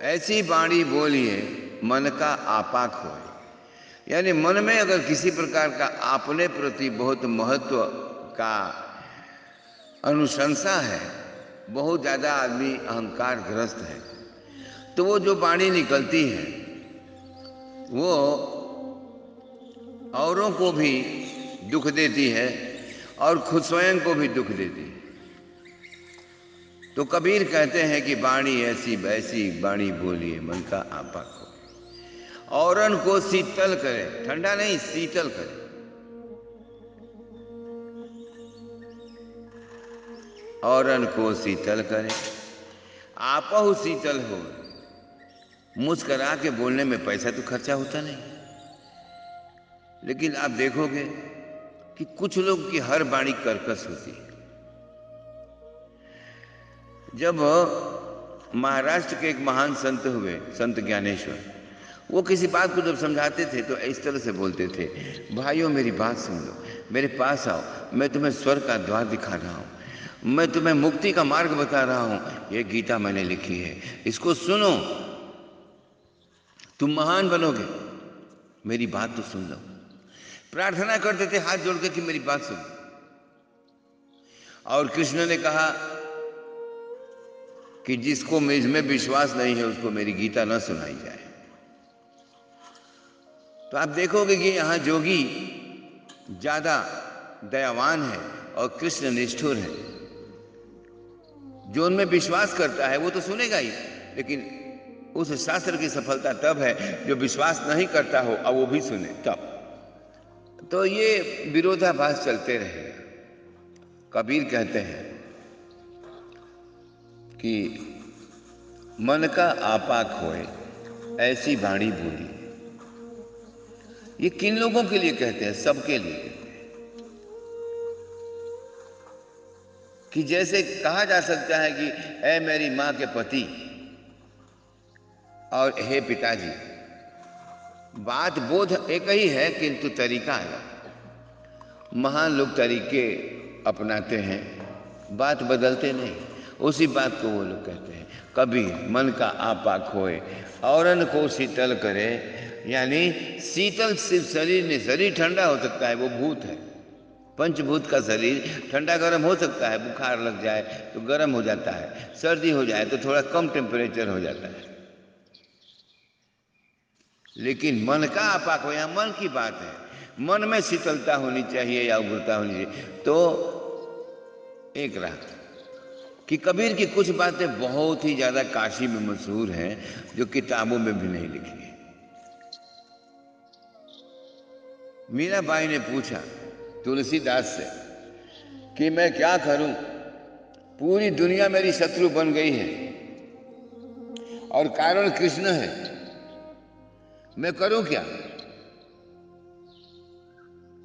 ऐसी बाणी बोलिए, मन का आपाक हो। यानी मन में अगर किसी प्रकार का अपने प्रति बहुत महत्व का अनुशंसा है, बहुत ज़्यादा आदमी अहंकार ग्रस्त है तो वो जो बाणी निकलती है, वो औरों को भी दुख देती है और खुद स्वयं को भी दुख देती है। तो कबीर कहते हैं कि बाणी ऐसी वैसी बाणी बोलिए, मन का आपा को औरन को शीतल करे, ठंडा नहीं शीतल करे। औरन को शीतल करे आपहु शीतल हो। मुस्करा के बोलने में पैसा तो खर्चा होता नहीं। लेकिन आप देखोगे कि कुछ लोग की हर बाणी कर्कश होती है। जब महाराष्ट्र के एक महान संत हुए, संत ज्ञानेश्वर। वो किसी बात को जब समझाते थे तो इस तरह से बोलते थे, भाइयों, मेरी बात सुन लो, मेरे पास आओ, मैं तुम्हें स्वर्ग का द्वार दिखा रहा हूँ, मैं तुम्हें मुक्ति का मार्ग बता रहा हूँ, ये गीता मैंने लिखी है, इसको सुनो। तुम महान बनोगे, मेरी बात तो सुन लो। प्रार्थना करते थे, हाथ जोड़ के कि मेरी बात सुन। और कृष्ण ने कहा कि जिसको मुझमें विश्वास नहीं है, उसको मेरी गीता न सुनाई जाए। तो आप देखोगे कि यहाँ जोगी ज़्यादा दयावान है और कृष्ण निष्ठुर है। जो उनमें विश्वास करता है, वो तो सुनेगा ही, लेकिन उस शास्त्र की सफलता तब है, जो विश्वास नहीं करता हो और वो भी सुने, तब। तो ये विरोधाभास चलते रहेगा। कबीर कहते हैं कि मन का आपाक होए, ऐसी वाणी बोली। ये किन लोगों के लिए कहते हैं? सबके लिए कहते हैं। कि जैसे कहा जा सकता है कि, ऐ मेरी माँ के पति और हे पिताजी, बात बोध एक ही है, किंतु तरीका अलग महान लोग तरीके अपनाते हैं, बात बदलते नहीं। उसी बात को वो लोग कहते हैं। कभी मन का आपा खोए, औरन को शीतल करे। यानी शीतल सिर्फ़ शरीर नहीं, शरीर ठंडा हो सकता है, वो भूत है। पंचभूत का शरीर ठंडा गर्म हो सकता है, बुखार लग जाए तो गर्म हो जाता है, सर्दी हो जाए तो थोड़ा कम टेम्परेचर हो जाता है। लेकिन मन का आपाक हो या मन की बात है। मन में शीतलता होनी चाहिए या उग्रता होनी चाहिए। तो एक रहा कि कबीर की कुछ बातें बहुत ही ज़्यादा काशी में मशहूर हैं, जो किताबों में भी नहीं लिखी है मीराबाई ने पूछा, तुलसीदास से, कि मैं क्या करूँ? पूरी दुनिया मेरी शत्रु बन गई है, और कारण कृष्ण है। मैं करूँ क्या?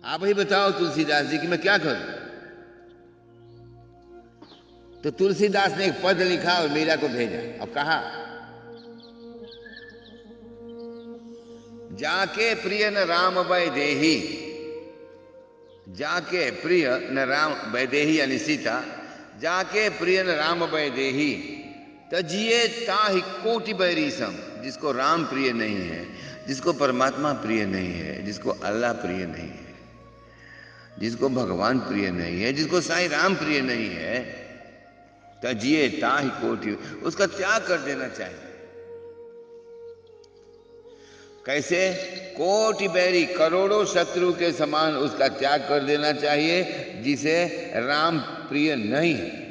आप ही बताओ तुलसीदास जी कि मैं क्या करूँ? तो तुलसीदास ने एक पद लिखा और मीरा को भेजा। और कहा, जाके प्रिय न राम वैदेही, जाके प्रिय न राम वैदेही यानी सीता, जाके प्रिय न राम वैदेही तजिए ताहि कोटि बैरीसम, जिसको राम प्रिय नहीं है, जिसको परमात्मा प्रिय नहीं है, जिसको अल्लाह प्रिय नहीं है, जिसको भगवान प्रिय नहीं है, जिसको साईं राम प्रिय नहीं है तजिए ताहि कोटि उसका त्याग कर देना चाहिए। कैसे? कोटि बैरी करोड़ों शत्रु के समान उसका त्याग कर देना चाहिए, जिसे राम प्रिय नहीं है।